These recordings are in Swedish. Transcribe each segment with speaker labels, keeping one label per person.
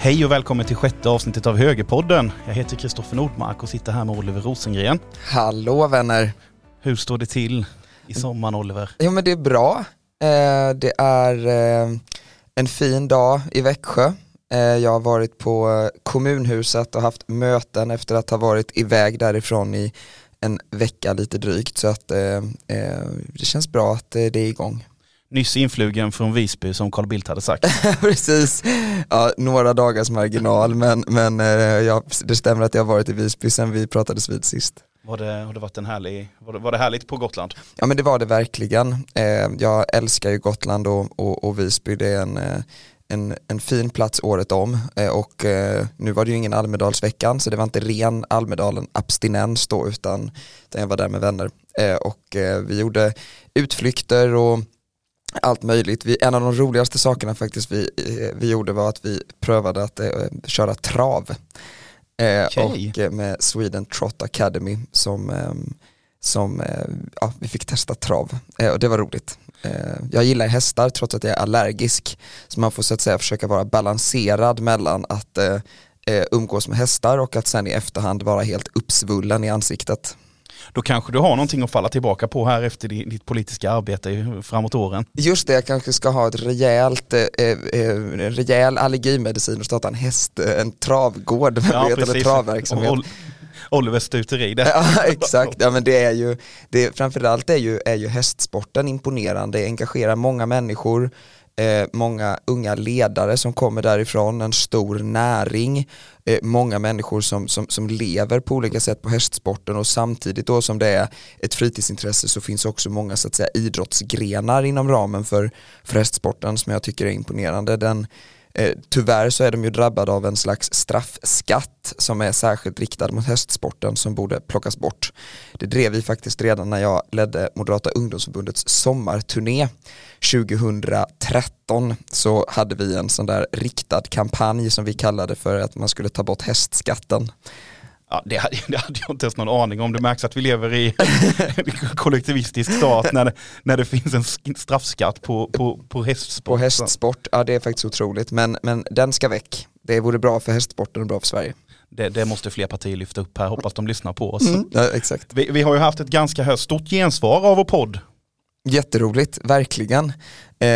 Speaker 1: Hej och välkommen till sjätte avsnittet av Högerpodden. Jag heter Kristoffer Nordmark och sitter här med Oliver Rosengren.
Speaker 2: Hallå vänner!
Speaker 1: Hur står det till i sommaren Oliver?
Speaker 2: Jo men det är bra. Eh, det är eh, en fin dag i Växjö. Eh, jag har varit på kommunhuset och haft möten efter att ha varit iväg därifrån i en vecka lite drygt så att det känns bra att det är igång
Speaker 1: nyss influgen från Visby som Carl Bildt hade sagt.
Speaker 2: Precis, ja, några dagars marginal men, men ja, det stämmer att jag har varit i Visby sen vi pratades vid sist.
Speaker 1: Var det, har det varit en härlig, var det, var det härligt på Gotland?
Speaker 2: Ja men det var det verkligen. Eh, jag älskar ju Gotland och, och, och Visby, det är en, eh, en, en fin plats året om eh, och eh, nu var det ju ingen Almedalsveckan så det var inte ren Almedalen abstinens då utan, utan jag var där med vänner eh, och eh, vi gjorde utflykter och allt möjligt. Vi, en av de roligaste sakerna faktiskt vi, vi gjorde var att vi prövade att köra trav. Eh, okay. Och med Sweden Trot Academy som, ehm, som eh, ja, vi fick testa trav eh, och det var roligt. Jag gillar hästar trots att jag är allergisk så man får så att säga försöka vara balanserad mellan att umgås med hästar och att sen i efterhand vara helt uppsvullen i ansiktet
Speaker 1: då kanske du har någonting att falla tillbaka på här efter ditt politiska arbete framåt åren.
Speaker 2: Just det, jag kanske ska ha ett rejält, eh, eh, rejäl allergimedicin och starta en häst, eh, en travgård, ja, vet, eller travverksamhet.
Speaker 1: Olivers stuteri
Speaker 2: det. Ja exakt, ja, men det är ju, det, framförallt är ju, är ju hästsporten imponerande, engagerar många människor, eh, många unga ledare som kommer därifrån, en stor näring, eh, många människor som, som, som lever på olika sätt på hästsporten och samtidigt då som det är ett fritidsintresse så finns också många så att säga idrottsgrenar inom ramen för, för hästsporten som jag tycker är imponerande. Den, Eh, tyvärr så är de ju drabbade av en slags straffskatt som är särskilt riktad mot hästsporten som borde plockas bort. Det drev vi faktiskt redan när jag ledde Moderata ungdomsförbundets sommarturné 2013 så hade vi en sån där riktad kampanj som vi kallade för att man skulle ta bort hästskatten.
Speaker 1: Ja, det hade, det hade jag inte ens någon aning om. Det märks att vi lever i en kollektivistisk stat när det, när det finns en straffskatt på, på, på hästsport.
Speaker 2: På hästsport, ja det är faktiskt otroligt. Men, men den ska väck. Det vore bra för hästsporten och bra för Sverige.
Speaker 1: Det, det, måste fler partier lyfta upp här, hoppas de lyssnar på oss.
Speaker 2: Mm, ja, exakt.
Speaker 1: Vi, vi, har ju haft ett ganska stort gensvar av vår podd
Speaker 2: Jätteroligt, verkligen. Eh,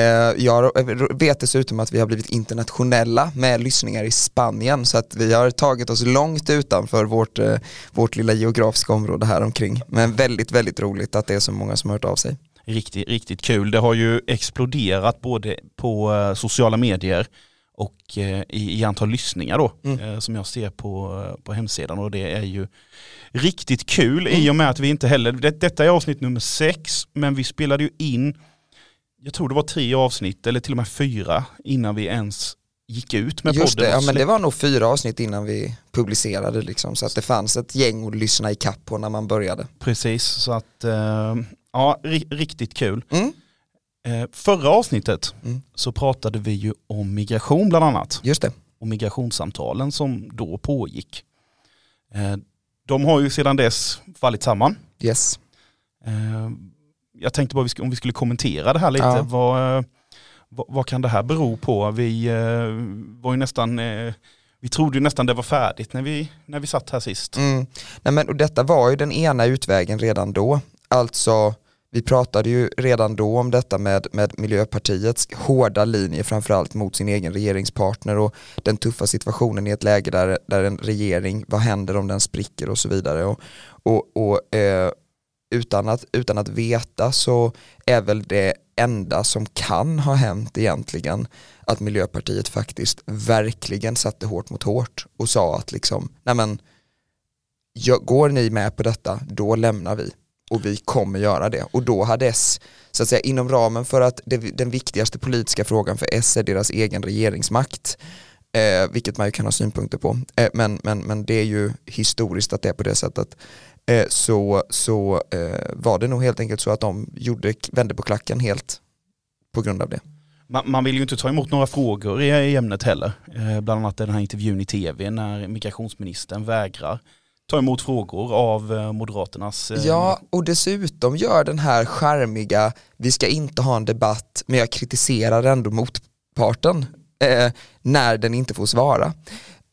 Speaker 2: jag eh, vet dessutom att vi har blivit internationella med lyssningar i Spanien så att vi har tagit oss långt utanför vårt, eh, vårt lilla geografiska område här omkring. Men väldigt, väldigt roligt att det är så många som har hört av sig.
Speaker 1: Riktigt, riktigt kul. Det har ju exploderat både på sociala medier och i, i antal lyssningar då mm. som jag ser på, på hemsidan och det är ju riktigt kul mm. i och med att vi inte heller, det, detta är avsnitt nummer sex, men vi spelade ju in, jag tror det var tre avsnitt eller till och med fyra innan vi ens gick ut med
Speaker 2: Just
Speaker 1: podden.
Speaker 2: Det, ja, men det var nog fyra avsnitt innan vi publicerade liksom, så att det fanns ett gäng att lyssna i kapp på när man började.
Speaker 1: Precis, så att uh, ja, riktigt kul. Mm. Uh, förra avsnittet mm. så pratade vi ju om migration bland annat.
Speaker 2: Just det.
Speaker 1: Och migrationssamtalen som då pågick. Uh, de har ju sedan dess fallit samman.
Speaker 2: Yes.
Speaker 1: Eh, jag tänkte bara om vi skulle kommentera det här lite. Ja. Vad, vad, kan det här bero på? Vi eh, var ju nästan eh, vi trodde ju nästan det var färdigt när vi, när vi satt här sist.
Speaker 2: Mm. Nej, men, och detta var ju den ena utvägen redan då. Alltså vi pratade ju redan då om detta med, med Miljöpartiets hårda linje framförallt mot sin egen regeringspartner och den tuffa situationen i ett läge där, där en regering, vad händer om den spricker och så vidare. Och, och, och eh, utan, att, utan att veta så är väl det enda som kan ha hänt egentligen att Miljöpartiet faktiskt verkligen satte hårt mot hårt och sa att liksom, nej men, går ni med på detta, då lämnar vi och vi kommer göra det. Och då hade S, så att säga inom ramen för att det, den viktigaste politiska frågan för S är deras egen regeringsmakt, eh, vilket man ju kan ha synpunkter på, eh, men, men, men det är ju historiskt att det är på det sättet, eh, så, så eh, var det nog helt enkelt så att de gjorde, vände på klacken helt på grund av det.
Speaker 1: Man, man vill ju inte ta emot några frågor i, i ämnet heller, eh, bland annat den här intervjun i tv när migrationsministern vägrar ta emot frågor av eh, Moderaternas...
Speaker 2: Eh, ja, och dessutom gör den här skärmiga, vi ska inte ha en debatt, men jag kritiserar ändå motparten. eh, när den inte får svara.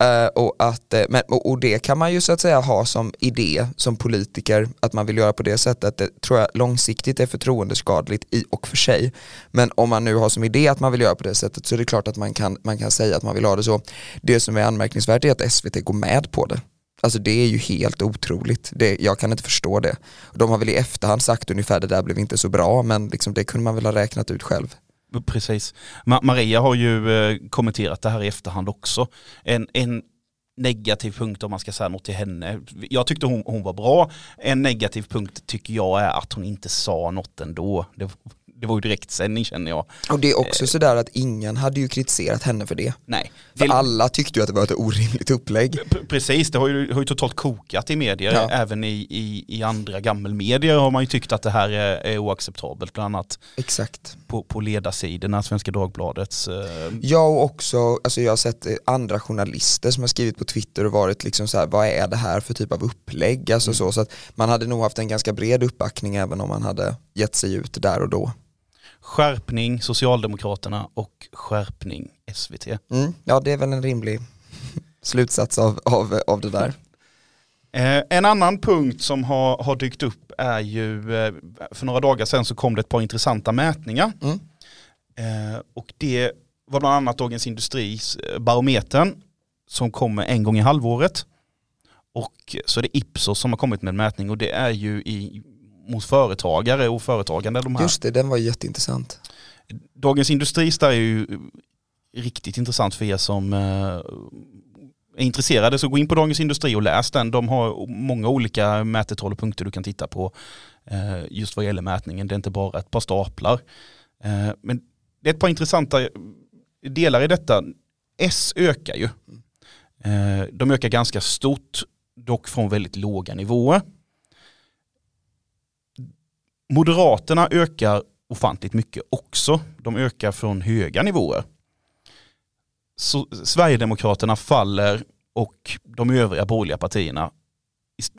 Speaker 2: Eh, och, att, eh, men, och, och, det kan man ju så att säga ha som idé som politiker att man vill göra på det sättet. Det tror jag långsiktigt är förtroendeskadligt i och för sig. Men om man nu har som idé att man vill göra på det sättet så är det klart att man kan, man kan säga att man vill ha det så. Det som är anmärkningsvärt är att SVT går med på det. Alltså det är ju helt otroligt. Det, jag kan inte förstå det. De har väl i efterhand sagt ungefär det där blev inte så bra men liksom det kunde man väl ha räknat ut själv.
Speaker 1: Precis. Ma Maria har ju eh, kommenterat det här i efterhand också. En, en negativ punkt om man ska säga något till henne. Jag tyckte hon, hon var bra. En negativ punkt tycker jag är att hon inte sa något ändå. Det, det var ju direktsändning känner jag.
Speaker 2: Och det är också eh. sådär att ingen hade ju kritiserat henne för det.
Speaker 1: Nej.
Speaker 2: För det... alla tyckte ju att det var ett orimligt upplägg.
Speaker 1: P precis, det har ju, har ju totalt kokat i medier. Ja. Även i, i, i andra gammelmedier har man ju tyckt att det här är, är oacceptabelt. Bland annat
Speaker 2: Exakt.
Speaker 1: På, på ledarsidorna, Svenska Dagbladets. Eh...
Speaker 2: Ja och också, alltså jag har sett eh, andra journalister som har skrivit på Twitter och varit liksom så här, vad är det här för typ av upplägg? Alltså mm. så, så att man hade nog haft en ganska bred uppbackning även om man hade gett sig ut där och då.
Speaker 1: Skärpning Socialdemokraterna och skärpning SVT.
Speaker 2: Mm, ja det är väl en rimlig slutsats av, av, av det där.
Speaker 1: Eh, en annan punkt som har, har dykt upp är ju, eh, för några dagar sedan så kom det ett par intressanta mätningar. Mm. Eh, och det var bland annat Dagens Industris barometern som kommer en gång i halvåret. Och så är det Ipsos som har kommit med en mätning och det är ju i mot företagare och företagande. De här.
Speaker 2: Just det, den var jätteintressant.
Speaker 1: Dagens Industri är ju riktigt intressant för er som eh, är intresserade så gå in på Dagens Industri och läs den. De har många olika mätetal och punkter du kan titta på eh, just vad gäller mätningen. Det är inte bara ett par staplar. Eh, men det är ett par intressanta delar i detta. S ökar ju. De ökar ganska stort, dock från väldigt låga nivåer. Moderaterna ökar ofantligt mycket också. De ökar från höga nivåer. Så Sverigedemokraterna faller och de övriga borgerliga partierna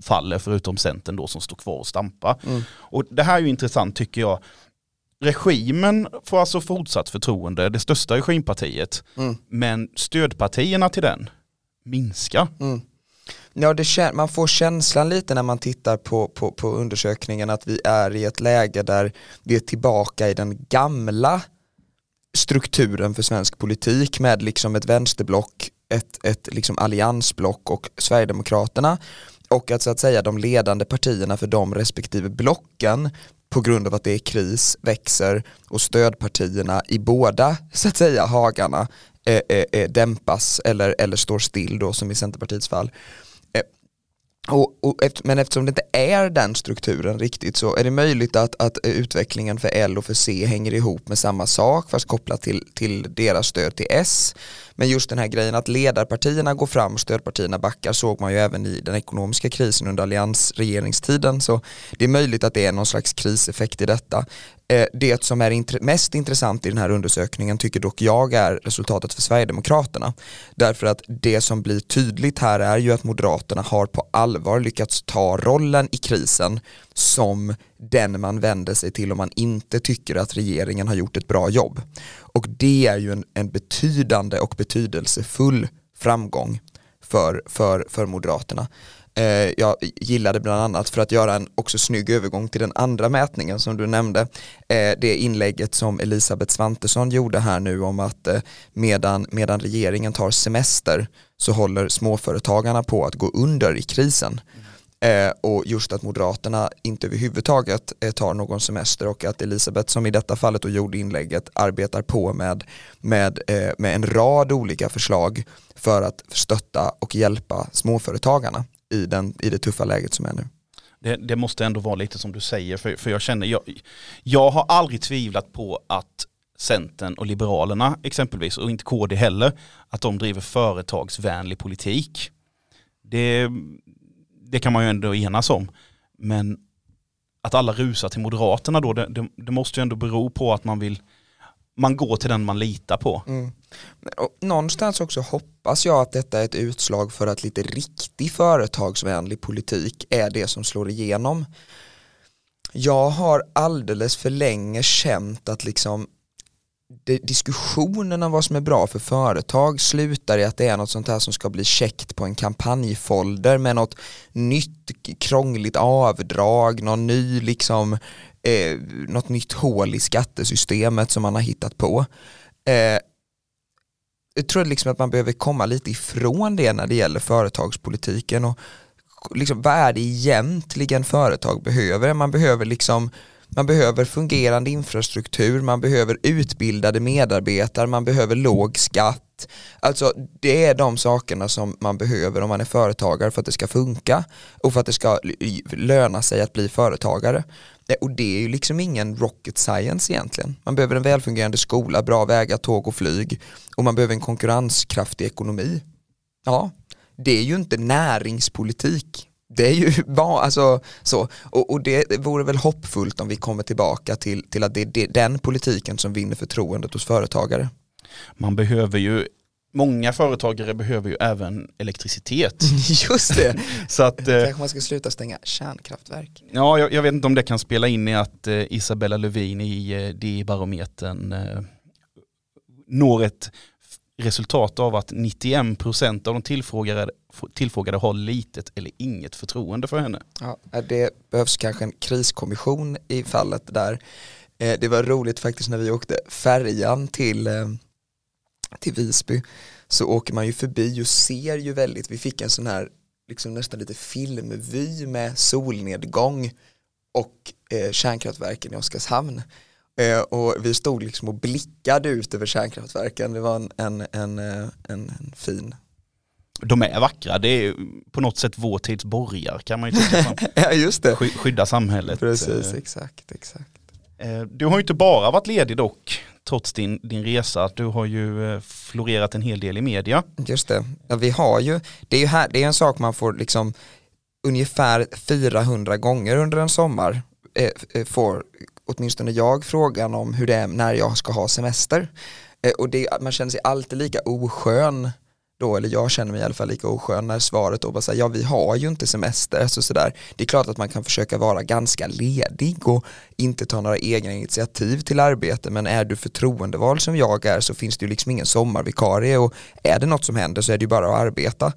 Speaker 1: faller förutom Centern då som står kvar och stampar. Mm. Och det här är ju intressant tycker jag. Regimen får alltså fortsatt förtroende, det största regimpartiet, mm. men stödpartierna till den minskar. Mm.
Speaker 2: Ja, det, man får känslan lite när man tittar på, på, på undersökningen att vi är i ett läge där vi är tillbaka i den gamla strukturen för svensk politik med liksom ett vänsterblock, ett, ett liksom alliansblock och Sverigedemokraterna. Och att så att säga de ledande partierna för de respektive blocken på grund av att det är kris växer och stödpartierna i båda så att säga hagarna Eh, eh, eh, dämpas eller, eller står still då som i Centerpartiets fall. Eh, och, och efter, men eftersom det inte är den strukturen riktigt så är det möjligt att, att utvecklingen för L och för C hänger ihop med samma sak fast kopplat till, till deras stöd till S. Men just den här grejen att ledarpartierna går fram och stödpartierna backar såg man ju även i den ekonomiska krisen under alliansregeringstiden. Så det är möjligt att det är någon slags kriseffekt i detta. Eh, det som är mest intressant i den här undersökningen tycker dock jag är resultatet för Sverigedemokraterna. Därför att det som blir tydligt här är ju att Moderaterna har på allvar lyckats ta rollen i krisen som den man vänder sig till om man inte tycker att regeringen har gjort ett bra jobb. Och det är ju en, en betydande och betydelsefull framgång för, för, för Moderaterna. Eh, jag gillade bland annat för att göra en också snygg övergång till den andra mätningen som du nämnde. Eh, det inlägget som Elisabeth Svantesson gjorde här nu om att eh, medan, medan regeringen tar semester så håller småföretagarna på att gå under i krisen. Eh, och just att Moderaterna inte överhuvudtaget eh, tar någon semester och att Elisabeth som i detta fallet och gjorde inlägget arbetar på med, med, eh, med en rad olika förslag för att stötta och hjälpa småföretagarna i, den, i det tuffa läget som är nu.
Speaker 1: Det, det måste ändå vara lite som du säger, för, för jag känner, jag, jag har aldrig tvivlat på att Centern och Liberalerna exempelvis, och inte KD heller, att de driver företagsvänlig politik. Det, det kan man ju ändå enas om. Men att alla rusar till Moderaterna då, det, det, det måste ju ändå bero på att man vill man går till den man litar på. Mm.
Speaker 2: Och någonstans också hoppas jag att detta är ett utslag för att lite riktig företagsvänlig politik är det som slår igenom. Jag har alldeles för länge känt att liksom diskussionen om vad som är bra för företag slutar i att det är något sånt här som ska bli checkt på en kampanjfolder med något nytt krångligt avdrag, någon ny liksom eh, något nytt hål i skattesystemet som man har hittat på. Eh, jag tror liksom att man behöver komma lite ifrån det när det gäller företagspolitiken och liksom, vad är det egentligen företag behöver? Man behöver liksom man behöver fungerande infrastruktur, man behöver utbildade medarbetare, man behöver låg skatt. Alltså det är de sakerna som man behöver om man är företagare för att det ska funka och för att det ska löna sig att bli företagare. Eh, och det är ju liksom ingen rocket science egentligen. Man behöver en välfungerande skola, bra vägar, tåg och flyg och man behöver en konkurrenskraftig ekonomi. Ja, det är ju inte näringspolitik. Det är ju bara alltså, så, och, och, det vore väl hoppfullt om vi kommer tillbaka till, till att det är den politiken som vinner förtroendet hos företagare.
Speaker 1: Man behöver ju Många företagare behöver ju även elektricitet.
Speaker 2: Just det.
Speaker 1: så att,
Speaker 2: eh, Kanske man ska sluta stänga kärnkraftverk.
Speaker 1: Ja, jag, jag, vet inte om det kan spela in i att eh, Isabella Lövin i eh, DI-barometern eh, når ett resultat av att 91% av de tillfrågade, tillfrågade har litet eller inget förtroende för henne.
Speaker 2: Ja, det behövs kanske en kriskommission i fallet där. Eh, det var roligt faktiskt när vi åkte färjan till eh, till Visby så åker man ju förbi och ser ju väldigt, vi fick en sån här liksom nästan lite filmvy med solnedgång och eh, kärnkraftverken i Oskarshamn. Eh, och vi stod liksom och blickade ut över kärnkraftverken, det var en, en, en, eh, en, en fin
Speaker 1: de är vackra, det är på något sätt vår tids borgar kan man ju tycka.
Speaker 2: ja just det.
Speaker 1: Skydda samhället.
Speaker 2: Precis, exakt, exakt.
Speaker 1: Eh, du har ju inte bara varit ledig dock trots din, din resa. Du har ju eh, florerat en hel del i media.
Speaker 2: Just det, ja, vi har ju, det är ju här, det är en sak man får liksom ungefär 400 gånger under en sommar eh, eh, får åtminstone jag frågan om hur det är när jag ska ha semester. Eh, och det, man känner sig alltid lika oskön då, eller jag känner mig i alla fall lika oskön när svaret då bara säger ja vi har ju inte semester, så sådär. Det är klart att man kan försöka vara ganska ledig och inte ta några egna initiativ till arbete, men är du förtroendevald som jag är så finns det ju liksom ingen sommarvikarie och är det något som händer så är det ju bara att arbeta.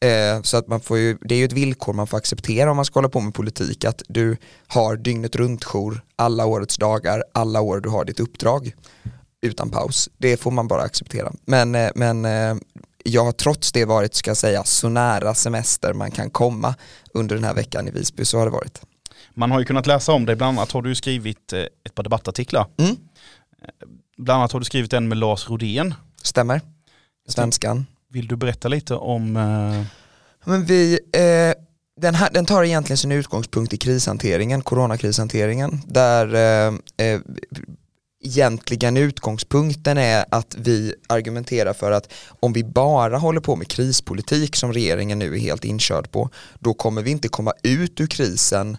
Speaker 2: Eh, så att man får ju, det är ju ett villkor man får acceptera om man ska hålla på med politik, att du har dygnet runt jour alla årets dagar, alla år du har ditt uppdrag utan paus. Det får man bara acceptera. Men, eh, men eh, jag har trots det varit, ska jag säga, så nära semester man kan komma under den här veckan i Visby, så har det varit.
Speaker 1: Man har ju kunnat läsa om det, bland annat har du skrivit ett par debattartiklar. Mm. Bland annat har du skrivit en med Lars Rodén.
Speaker 2: Stämmer, svenskan.
Speaker 1: Vill du berätta lite om? Eh...
Speaker 2: Men vi, eh, den, här, den tar egentligen sin utgångspunkt i krishanteringen, coronakrishanteringen, där eh, eh, egentligen utgångspunkten är att vi argumenterar för att om vi bara håller på med krispolitik som regeringen nu är helt inkörd på, då kommer vi inte komma ut ur krisen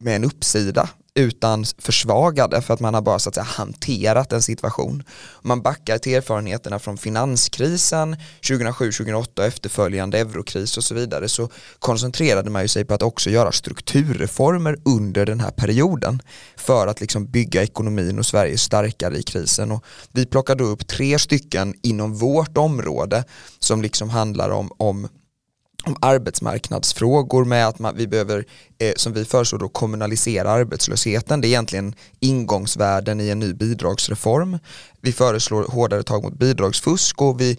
Speaker 2: med en uppsida utan försvagade för att man har bara så att säga hanterat en situation. Man backar till erfarenheterna från finanskrisen 2007-2008 efterföljande eurokris och så vidare så koncentrerade man ju sig på att också göra strukturreformer under den här perioden för att liksom bygga ekonomin och Sverige starkare i krisen och vi plockade upp tre stycken inom vårt område som liksom handlar om, om om arbetsmarknadsfrågor med att man, vi behöver, eh, som vi föreslår, då, kommunalisera arbetslösheten. Det är egentligen ingångsvärden i en ny bidragsreform. Vi föreslår hårdare tag mot bidragsfusk och vi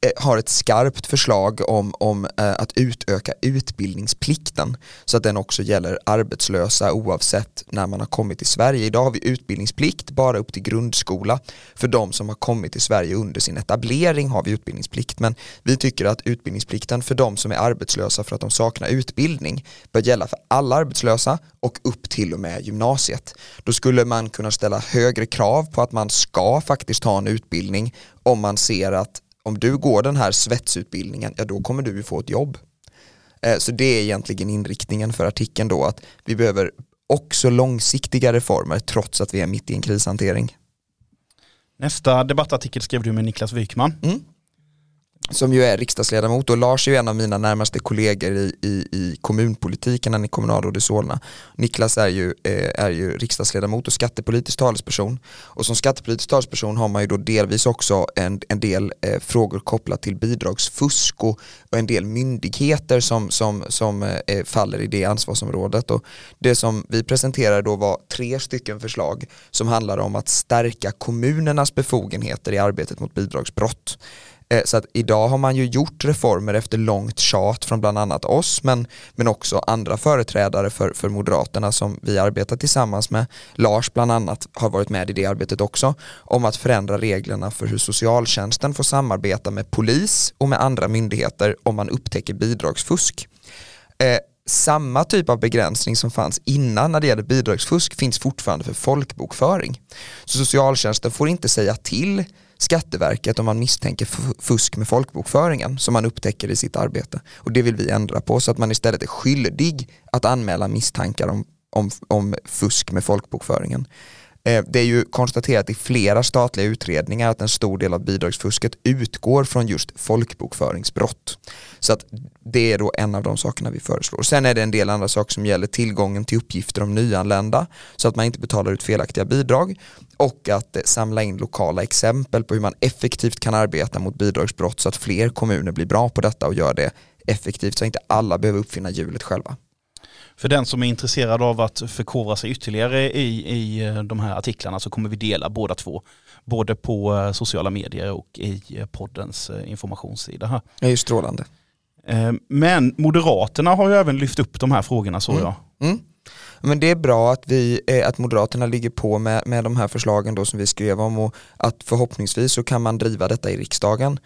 Speaker 2: eh, har ett skarpt förslag om, om eh, att utöka utbildningsplikten så att den också gäller arbetslösa oavsett när man har kommit till Sverige. Idag har vi utbildningsplikt bara upp till grundskola. För de som har kommit till Sverige under sin etablering har vi utbildningsplikt men vi tycker att utbildningsplikten för de som är arbetslösa för att de saknar utbildning bör gälla för alla arbetslösa och upp till och med gymnasiet. Då skulle man kunna ställa högre krav på att man ska faktiskt ha en utbildning om man ser att om du går den här svetsutbildningen, ja då kommer du få ett jobb. Eh, så det är egentligen inriktningen för artikeln då att vi behöver också långsiktiga reformer trots att vi är mitt i en krishantering.
Speaker 1: Nästa debattartikel skrev du med Niklas Wykman. Mm
Speaker 2: som ju är riksdagsledamot och Lars är ju en av mina närmaste kollegor i, i, i kommunpolitiken, han är kommunalråd i Solna. Niklas är ju, eh, är ju riksdagsledamot och skattepolitisk talesperson. Och som skattepolitisk talesperson har man ju då delvis också en, en del eh, frågor kopplat till bidragsfusk och, och, en del myndigheter som, som, som eh, eh faller i det ansvarsområdet. Och det som vi presenterade då var tre stycken förslag som handlar om att stärka kommunernas befogenheter i arbetet mot bidragsbrott. Eh, så att idag har man ju gjort reformer efter långt tjat från bland annat oss men, men också andra företrädare för, för Moderaterna som vi arbetar tillsammans med. Lars bland annat har varit med i det arbetet också om att förändra reglerna för hur socialtjänsten får samarbeta med polis och med andra myndigheter om man upptäcker bidragsfusk. Eh, samma typ av begränsning som fanns innan när det gäller bidragsfusk finns fortfarande för folkbokföring. Så socialtjänsten får inte säga till Skatteverket om man misstänker fusk med folkbokföringen som man upptäcker i sitt arbete. Och det vill vi ändra på så att man istället är skyldig att anmäla misstankar om, om, om fusk med folkbokföringen. Eh, det är ju konstaterat i flera statliga utredningar att en stor del av bidragsfusket utgår från just folkbokföringsbrott. Så att det är då en av de sakerna vi föreslår. Sen är det en del andra saker som gäller tillgången till uppgifter om nyanlända så att man inte betalar ut felaktiga bidrag och att eh, samla in lokala exempel på hur man effektivt kan arbeta mot bidragsbrott så att fler kommuner blir bra på detta och gör det effektivt så att inte alla behöver uppfinna hjulet själva.
Speaker 1: För den som är intresserad av att förkovra sig ytterligare i, i eh, de här artiklarna så kommer vi dela båda två. Både på eh, sociala medier och i eh, poddens informationssida. Här.
Speaker 2: Det är ju strålande.
Speaker 1: Men Moderaterna har ju även lyft upp de här frågorna så mm. jag. Mm.
Speaker 2: Men det är bra att, vi, att Moderaterna ligger på med, med de här förslagen då som vi skrev om och att förhoppningsvis så kan man driva detta i riksdagen.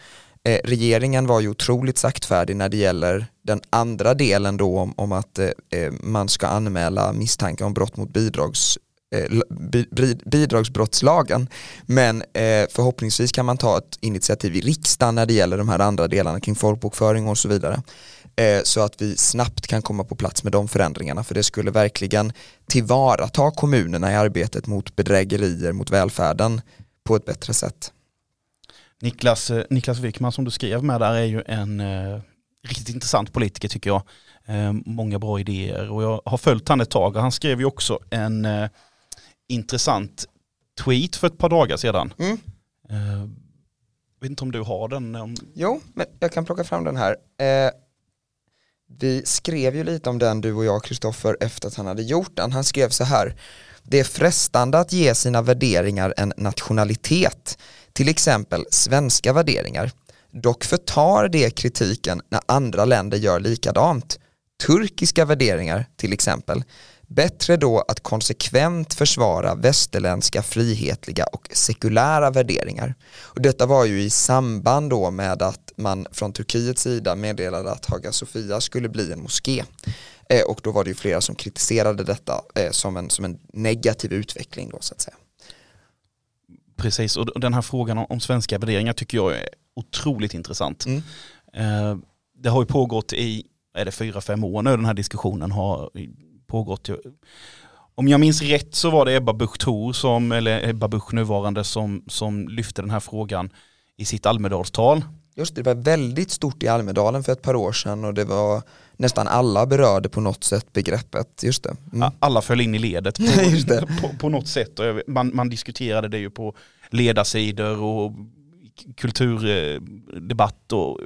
Speaker 2: Eh, regeringen var ju otroligt saktfärdig när det gäller den andra delen då om, om att eh, eh man ska anmäla misstanke om brott mot bidrags eh, bidragsbrottslagen. Men eh, förhoppningsvis kan man ta ett initiativ i riksdagen när det gäller de här andra delarna kring folkbokföring och så vidare. Eh, så att vi snabbt kan komma på plats med de förändringarna för det skulle verkligen tillvarata kommunerna i arbetet mot bedrägerier mot välfärden på ett bättre sätt.
Speaker 1: Niklas, eh, Niklas Wikman som du skrev med där är ju en eh, riktigt intressant politiker tycker jag. Eh, många bra idéer och jag har följt han ett tag och han skrev ju också en eh, intressant tweet för ett par dagar sedan. Mm. Eh, vet inte om du har den? Om...
Speaker 2: Jo, men jag kan plocka fram den här. Eh, vi skrev ju lite om den du och jag Kristoffer efter att han hade gjort den. Han skrev så här. Det är frestande att ge sina värderingar en nationalitet till exempel svenska värderingar. Dock förtar det kritiken när andra länder gör likadant. Turkiska värderingar till exempel. Bättre då att konsekvent försvara västerländska frihetliga och sekulära värderingar. Och detta var ju i samband då med att man från Turkiets sida meddelade att Haga Sofia skulle bli en moské. Eh, och då var det ju flera som kritiserade detta eh, som, en, som en negativ utveckling då så att säga.
Speaker 1: Precis, och den här frågan om, svenska värderingar tycker jag är otroligt intressant. Mm. Eh, det har ju pågått i, är det fyra, fem år nu den här diskussionen har pågått. Om jag minns rätt så var det Ebba Busch Thor som, eller Ebba Busch nuvarande som, som lyfte den här frågan i sitt Almedalstal.
Speaker 2: Just det, det var väldigt stort i Almedalen för ett par år sedan och det var nästan alla berörde på något sätt begreppet. Just det.
Speaker 1: Mm. Alla föll in i ledet på, på, på, något sätt. Man, man diskuterade det ju på ledarsidor och kulturdebatt och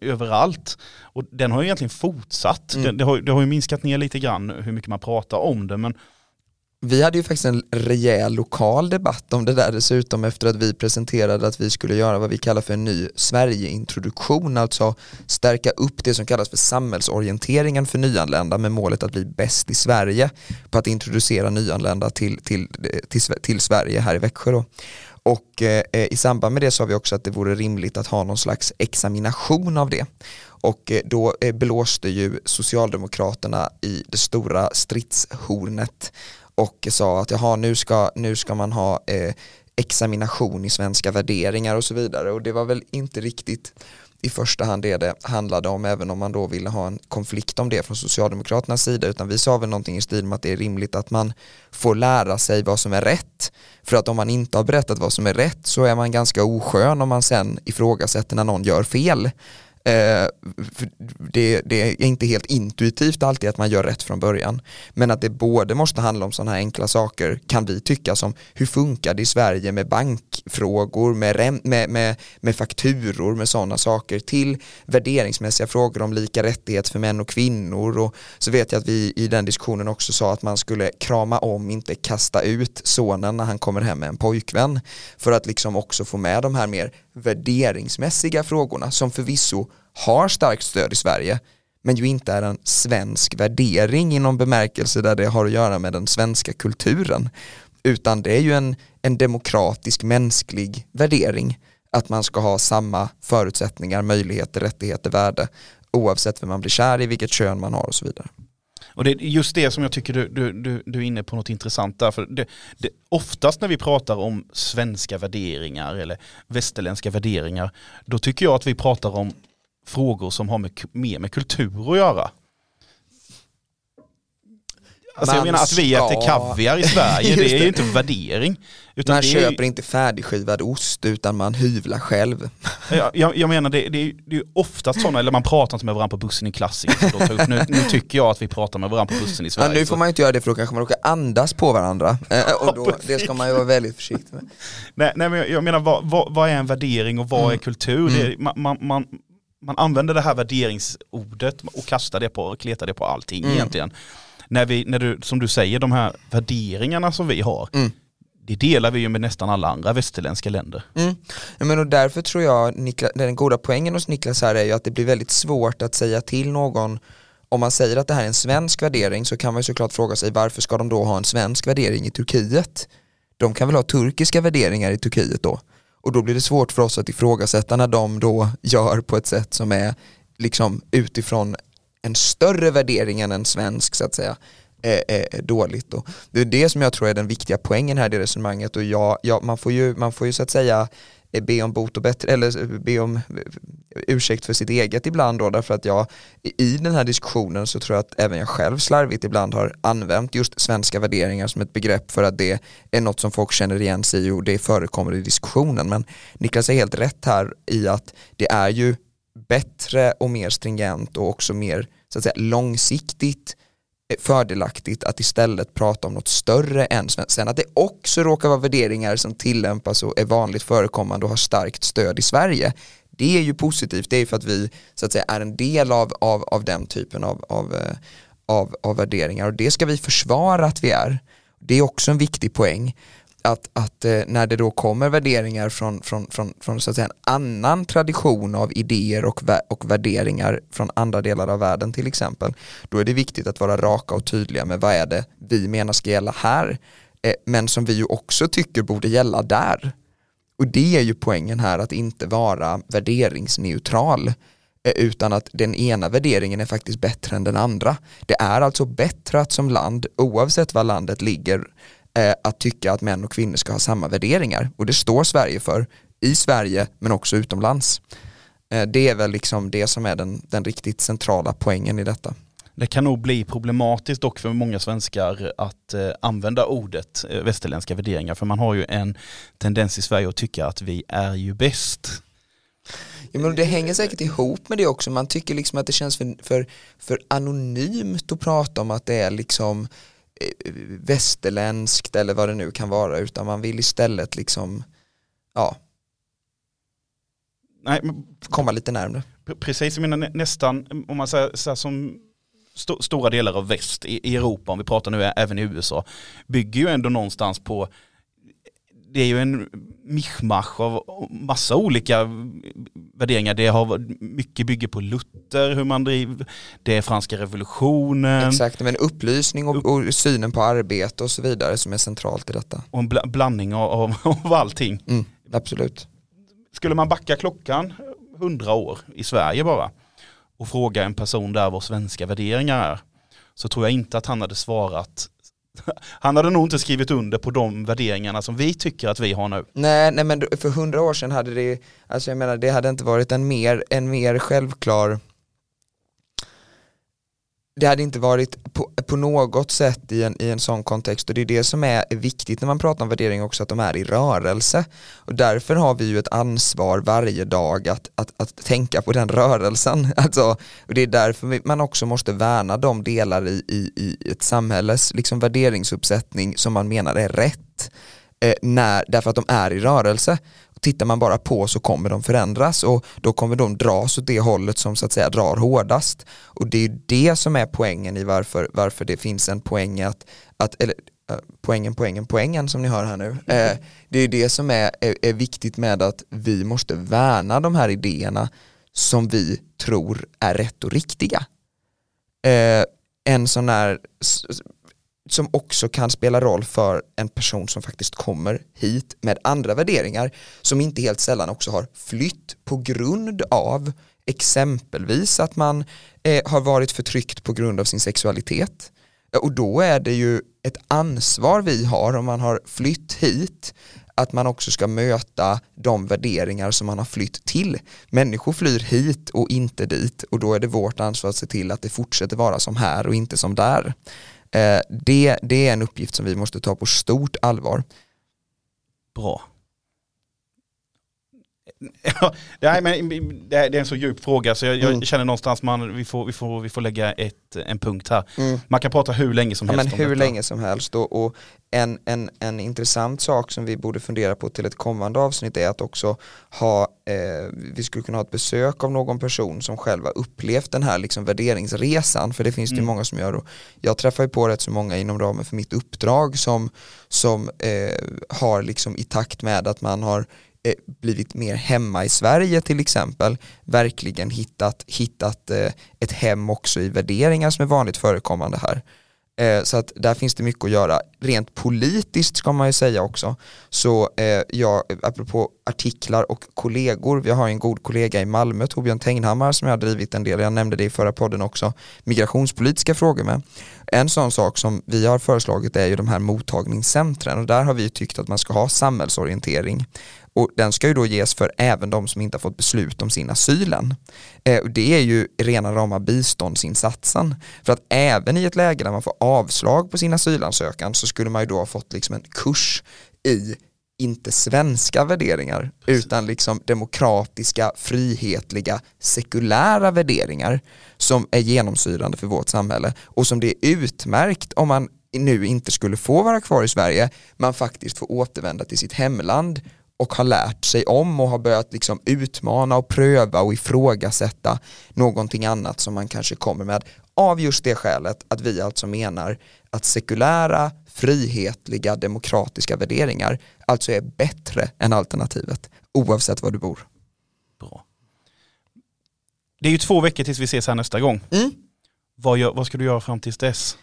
Speaker 1: överallt. Och den har ju egentligen fortsatt. Mm. Det, det, har, det har ju minskat ner lite grann hur mycket man pratar om det. Men
Speaker 2: vi hade ju faktiskt en rejäl lokal debatt om det där dessutom efter att vi presenterade att vi skulle göra vad vi kallar för en ny Sverigeintroduktion, alltså stärka upp det som kallas för samhällsorienteringen för nyanlända med målet att bli bäst i Sverige på att introducera nyanlända till, till, till, till Sverige här i Växjö. Då. Och eh, i samband med det sa vi också att det vore rimligt att ha någon slags examination av det. Och eh, då eh, blåste ju Socialdemokraterna i det stora stridshornet och sa att jaha, nu ska, nu ska man ha eh, examination i svenska värderingar och så vidare och det var väl inte riktigt i första hand det det handlade om, även om man då ville ha en konflikt om det från Socialdemokraternas sida, utan vi sa väl någonting i stil med att det är rimligt att man får lära sig vad som är rätt. För att om man inte har berättat vad som är rätt så är man ganska oskön om man sen ifrågasätter när någon gör fel. Eh, det, det, är inte helt intuitivt alltid att man gör rätt från början. Men att det både måste handla om sådana här enkla saker kan vi tycka som hur funkar det i Sverige med bankfrågor, med, med, med, med fakturor, med sådana saker till värderingsmässiga frågor om lika rättighet för män och kvinnor och så vet jag att vi i den diskussionen också sa att man skulle krama om, inte kasta ut sonen när han kommer hem med en pojkvän för att liksom också få med de här mer värderingsmässiga frågorna som förvisso har starkt stöd i Sverige men ju inte är en svensk värdering inom bemärkelse där det har att göra med den svenska kulturen utan det är ju en, en demokratisk mänsklig värdering att man ska ha samma förutsättningar, möjligheter, rättigheter, värde oavsett vem man blir kär i, vilket kön man har och så vidare.
Speaker 1: Och det är just det som jag tycker du, du, du, du är inne på något intressant där. För det, det, oftast när vi pratar om svenska värderingar eller västerländska värderingar, då tycker jag att vi pratar om frågor som har med, mer med kultur att göra. Alltså jag menar att vi äter kaviar i Sverige, det är ju inte värdering. Man
Speaker 2: köper ju... inte färdigskivad ost utan man hyvlar själv.
Speaker 1: Jag, jag, jag menar det, det, är, är oftast sådana, eller man pratar inte med varandra på bussen i klassiker. Nu, nu tycker jag att vi pratar med varandra på bussen i Sverige.
Speaker 2: Ja, nu får man ju inte göra det för då kanske man råkar andas på varandra. Eh, och då, det ska man ju vara väldigt försiktig med.
Speaker 1: Nej, nej men jag menar vad, vad, vad är en värdering och vad mm. är kultur? Mm. Det, man, man, man, man använder det här värderingsordet och kastar det på, kletar det på allting mm. egentligen när vi, när du, som du säger, de här värderingarna som vi har, mm. det delar vi ju med nästan alla andra västerländska länder.
Speaker 2: Mm. Men och därför tror jag, Niklas, den goda poängen hos Niklas här är ju att det blir väldigt svårt att säga till någon om man säger att det här är en svensk värdering så kan man ju såklart fråga sig varför ska de då ha en svensk värdering i Turkiet? De kan väl ha turkiska värderingar i Turkiet då? Och då blir det svårt för oss att ifrågasätta när de då gör på ett sätt som är liksom utifrån en större värdering än en svensk så att säga är, är, dåligt. Och det är det som jag tror är den viktiga poängen här i resonemanget och jag, ja, man, får ju, man får ju så att säga eh, be om bot och bättre, eller eh, be om eh, ursäkt för sitt eget ibland då därför att jag i den här diskussionen så tror jag att även jag själv slarvigt ibland har använt just svenska värderingar som ett begrepp för att det är något som folk känner igen sig i och det förekommer i diskussionen men Niklas är helt rätt här i att det är ju bättre och mer stringent och också mer så att säga, långsiktigt eh, fördelaktigt att istället prata om något större än Sen att det också råkar vara värderingar som tillämpas och är vanligt förekommande och har starkt stöd i Sverige. Det är ju positivt, det är för att vi så att säga är en del av, av, av den typen av, av, eh, av, av värderingar och det ska vi försvara att vi är. Det är också en viktig poäng att, att eh, när det då kommer värderingar från, från, från, från så att säga, en annan tradition av idéer och, och värderingar från andra delar av världen till exempel, då är det viktigt att vara raka och tydliga med vad är det vi menar ska gälla här, eh, men som vi ju också tycker borde gälla där. Och det är ju poängen här att inte vara värderingsneutral eh, utan att den ena värderingen är faktiskt bättre än den andra. Det är alltså bättre att som land, oavsett var landet ligger, att tycka att män och kvinnor ska ha samma värderingar och det står Sverige för i Sverige men också utomlands. Eh, det är väl liksom det som är den, den riktigt centrala poängen i detta.
Speaker 1: Det kan nog bli problematiskt dock för många svenskar att eh, använda ordet eh, västerländska värderingar för man har ju en tendens i Sverige att tycka att vi är ju bäst.
Speaker 2: Ja, men det hänger säkert ihop med det också, man tycker liksom att det känns för, för, för anonymt att prata om att det är liksom Eh, västerländskt eller vad det nu kan vara utan man vill istället liksom ja Nej, men, komma lite närmre.
Speaker 1: Precis, jag menar nästan om man säger så här, som st stora delar av väst i, i Europa, om vi pratar nu även i USA, bygger ju ändå någonstans på det är ju en mischmasch av massa olika värderingar. Det har mycket bygger på Luther, hur man driver, det är franska revolutionen.
Speaker 2: Exakt, men upplysning och, och synen på arbete och så vidare som är centralt i detta.
Speaker 1: Och en blandning av, av, av allting.
Speaker 2: Mm, absolut.
Speaker 1: Skulle man backa klockan hundra år i Sverige bara och fråga en person där vad svenska värderingar är så tror jag inte att han hade svarat han hade nog inte skrivit under på de värderingarna som vi tycker att vi har nu.
Speaker 2: Nej, nej men för hundra år sedan hade det, alltså jag menar det hade inte varit en mer, en mer självklar det hade inte varit på, på, något sätt i en, i en sån kontext. Och det är det som är viktigt när man pratar om värdering också att de är i rörelse. Och därför har vi ju ett ansvar varje dag att, att, att tänka på den rörelsen. Alltså, och det är därför man också måste värna de delar i, i, i ett samhälles liksom värderingsuppsättning som man menar är rätt eh, när, därför att de är i rörelse tittar man bara på så kommer de förändras och då kommer de dras åt det hållet som så att säga drar hårdast. Och det är det som är poängen i varför, varför det finns en poäng att, att eller, äh, poängen, poängen, poängen som ni hör här nu. Eh, det är det som är, är, är, viktigt med att vi måste värna de här idéerna som vi tror är rätt och riktiga. Eh, en sån här som också kan spela roll för en person som faktiskt kommer hit med andra värderingar som inte helt sällan också har flytt på grund av exempelvis att man eh, har varit förtryckt på grund av sin sexualitet eh, och då är det ju ett ansvar vi har om man har flytt hit att man också ska möta de värderingar som man har flytt till. Människor flyr hit och inte dit och då är det vårt ansvar att se till att det fortsätter vara som här och inte som där. Eh, det, det är en uppgift som vi måste ta på stort allvar.
Speaker 1: Bra. Ja, men det är en så djup fråga så jag, jag mm. känner någonstans man, vi, får, vi, får, vi får lägga ett, en punkt här. Mm. Man kan prata hur länge som
Speaker 2: ja,
Speaker 1: helst
Speaker 2: men Hur länge som helst och, och, en, en, en intressant sak som vi borde fundera på till ett kommande avsnitt är att också ha, eh, vi skulle kunna ha ett besök av någon person som själv har upplevt den här liksom värderingsresan för det finns det mm. många som gör och jag träffar ju på rätt så många inom ramen för mitt uppdrag som, som eh, har liksom i takt med att man har Eh, blivit mer hemma i Sverige till exempel, verkligen hittat, hittat eh, ett hem också i värderingar som är vanligt förekommande här. Eh, så att där finns det mycket att göra. Rent politiskt ska man ju säga också. Så jag, apropå artiklar och kollegor, vi har en god kollega i Malmö, Torbjörn Tegnhammar, som jag har drivit en del, jag nämnde det i förra podden också, migrationspolitiska frågor med. En sån sak som vi har föreslagit är ju de här mottagningscentren och där har vi tyckt att man ska ha samhällsorientering och den ska ju då ges för även de som inte har fått beslut om sin asylen. Eh, det är ju rena rama biståndsinsatsen. För att även i ett läge där man får avslag på sin asylansökan så skulle man ju då ha fått liksom en kurs i inte svenska värderingar utan liksom demokratiska, frihetliga, sekulära värderingar som är genomsyrande för vårt samhälle och som det är utmärkt om man nu inte skulle få vara kvar i Sverige, man faktiskt får återvända till sitt hemland och har lärt sig om och har börjat liksom utmana och pröva och ifrågasätta någonting annat som man kanske kommer med av just det skälet att vi alltså menar att sekulära, frihetliga, demokratiska värderingar alltså är bättre än alternativet oavsett var du bor.
Speaker 1: Bra. Det är ju två veckor tills vi ses här nästa gång. Mm. Vad, gör, vad ska du göra fram tills dess?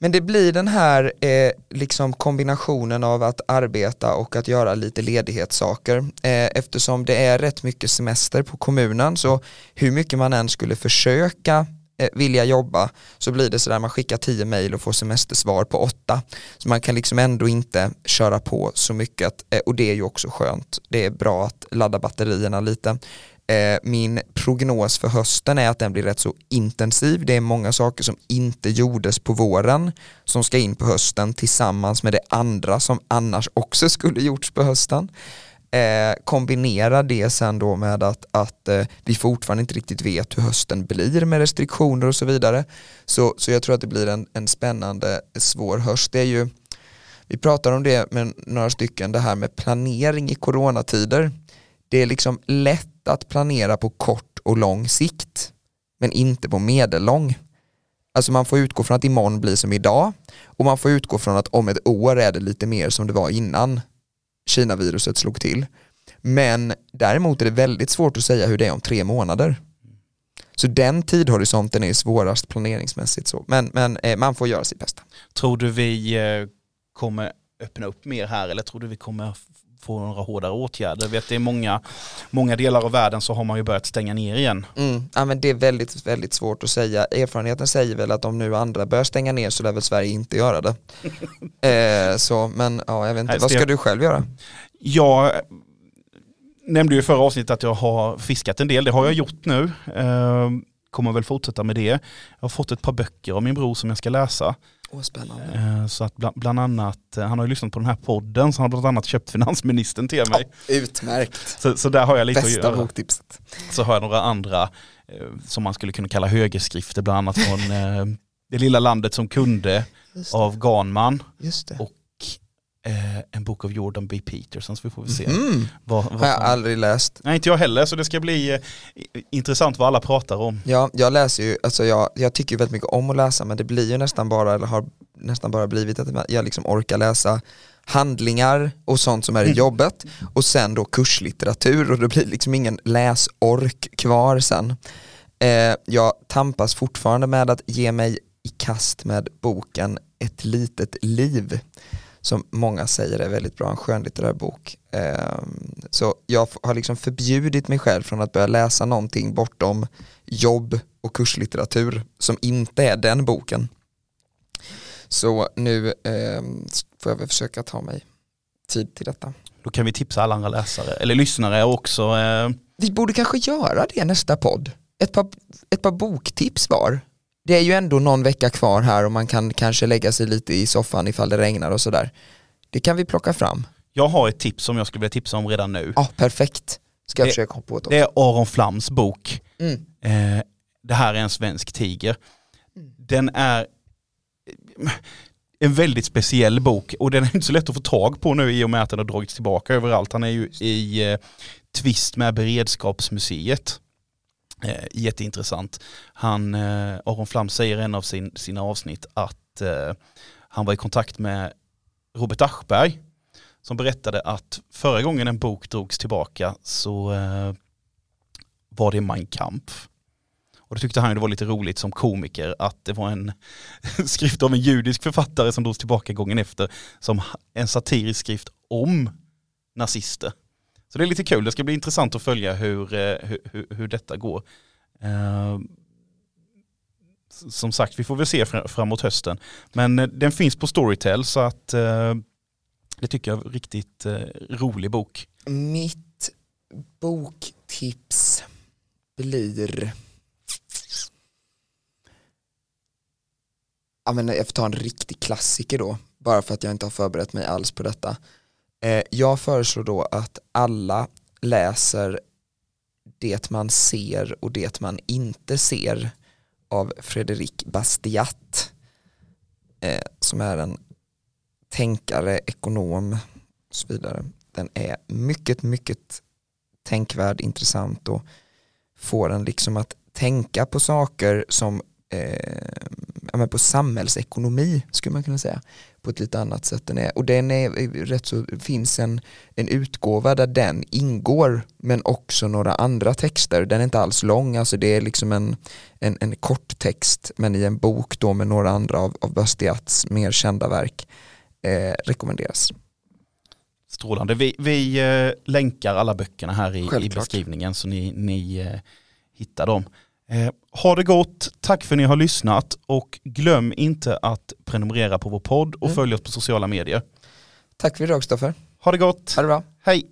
Speaker 2: Men det blir den här eh, liksom kombinationen av att arbeta och att göra lite ledighetssaker. Eh, eftersom det är rätt mycket semester på kommunen så hur mycket man än skulle försöka eh, vilja jobba så blir det sådär man skickar tio mejl och får semestersvar på åtta. Så man kan liksom ändå inte köra på så mycket eh, och det är ju också skönt. Det är bra att ladda batterierna lite. Eh, min prognos för hösten är att den blir rätt så intensiv. Det är många saker som inte gjordes på våren som ska in på hösten tillsammans med det andra som annars också skulle gjorts på hösten. Eh, kombinera det sen då med att, att eh, vi fortfarande inte riktigt vet hur hösten blir med restriktioner och så vidare. Så, så jag tror att det blir en, en spännande, svår höst. Det är ju, vi pratar om det med några stycken, det här med planering i coronatider. Det är liksom lätt att planera på kort och lång sikt men inte på medellång. Alltså man får utgå från att imorgon blir som idag och man får utgå från att om ett år är det lite mer som det var innan Kina-viruset slog till. Men däremot är det väldigt svårt att säga hur det är om tre månader. Så den tidhorisonten är svårast planeringsmässigt så. Men, men eh, man får göra sitt bästa.
Speaker 1: Tror du vi eh, kommer öppna upp mer här eller tror du vi kommer få några hårdare åtgärder. Jag vet det är många, många delar av världen så har man ju börjat stänga ner igen.
Speaker 2: Mm. Ja, men det är väldigt, väldigt svårt att säga. Erfarenheten säger väl att om nu andra börjar stänga ner så lär väl Sverige inte göra det. eh, så, men ja, jag vet inte.
Speaker 1: Nej,
Speaker 2: Vad ska
Speaker 1: Sten-
Speaker 2: du själv göra?
Speaker 1: Jag nämnde ju i förra avsnittet att jag har fiskat en del, det har jag gjort nu. Eh, kommer väl fortsätta med det. Jag har fått ett par böcker av min bror som jag ska läsa.
Speaker 2: Åh, spännande.
Speaker 1: Eh, Så att bland, bland annat, eh, han har ju lyssnat på den här podden så han har bland annat köpt finansministern till mig.
Speaker 2: Utmärkt.
Speaker 1: Så, så där har jag lite att
Speaker 2: Bästa
Speaker 1: göra.
Speaker 2: boktipset.
Speaker 1: Så har jag några andra eh, som man skulle kunna kalla högerskrifter, bland annat från Det lilla landet som kunde av Ganman
Speaker 2: just det.
Speaker 1: och eh, en bok av Jordan B. Peterson så vi får väl se.
Speaker 2: Mm.
Speaker 1: Vad, vad
Speaker 2: Har jag aldrig läst.
Speaker 1: Nej inte jag heller så det ska bli eh, intressant vad alla pratar om.
Speaker 2: Ja, jag läser ju, alltså jag, jag tycker ju väldigt mycket om att läsa men det blir ju nästan bara, eller har nästan bara blivit att jag liksom orkar läsa handlingar och sånt som är i jobbet och sen då kurslitteratur och det blir liksom ingen läsork kvar sen. Eh, jag tampas fortfarande med att ge mig i kast med boken Ett litet liv som många säger är väldigt bra, en skönlitterär bok. Eh, så jag har liksom förbjudit mig själv från att börja läsa någonting bortom jobb och kurslitteratur som inte är den boken. Så nu eh, får jag väl försöka ta mig tid till detta.
Speaker 1: Då kan vi tipsa alla andra läsare, eller lyssnare också. Eh,
Speaker 2: Vi borde kanske göra det nästa podd. Ett par, ett par boktips var. Det är ju ändå någon vecka kvar här och man kan kanske lägga sig lite i soffan ifall det regnar och sådär. Det kan vi plocka fram.
Speaker 1: jag har ett tips som jag skulle vilja tipsa om redan nu.
Speaker 2: Ja, perfekt. Ska jag
Speaker 1: Det-
Speaker 2: försöka hoppa på ett
Speaker 1: Det är Aron Flams bok.
Speaker 2: Mm.
Speaker 1: Eh, det här är en svensk tiger. Den är en väldigt speciell bok och den är inte så lätt att få tag på nu i och med att den har dragits tillbaka överallt. Han är ju i eh, tvist med Beredskapsmuseet. Eh, jätteintressant. Han, eh, Aron Flam säger i en av sin, sina avsnitt att eh, han var i kontakt med Robert Aschberg som berättade att förra gången en bok drogs tillbaka så eh, var det Mein Kampf. Och det tyckte han det var lite roligt som komiker att det var en skrift av en judisk författare som drogs tillbaka gången efter som en satirisk skrift om nazister. Så det är lite kul, det ska bli intressant att följa hur, eh, hur, hur, detta går. Eh, Som sagt, vi får väl se framåt hösten. Men eh, den finns på Storytel så att eh, det tycker jag är en riktigt eh, rolig bok.
Speaker 2: Mitt boktips blir jag får ta en riktig klassiker då, bara för att jag inte har förberett mig alls på detta. Eh, jag föreslår då att alla läser Det man ser och Det man inte ser av Fredrik Bastiat eh, som är en tänkare, ekonom och så vidare. Den är mycket, mycket tänkvärd, intressant och får en liksom att tänka på saker som eh, ja, men på samhällsekonomi skulle man kunna säga på ett lite annat sätt än är och den är rätt så finns en, en utgåva där den ingår men också några andra texter den är inte alls lång alltså det är liksom en, en, en kort text men i en bok då med några andra av, av Bastiats mer kända verk eh, rekommenderas
Speaker 1: Strålande. Vi, vi eh, länkar alla böckerna här i, i beskrivningen så ni, ni eh, hittar dem. Eh, ha det gott, tack för att ni har lyssnat och glöm inte att prenumerera på vår podd och
Speaker 2: Mm.
Speaker 1: följ oss på sociala medier.
Speaker 2: Tack för idag Stoffer,
Speaker 1: Ha det gott,
Speaker 2: ha det bra
Speaker 1: hej!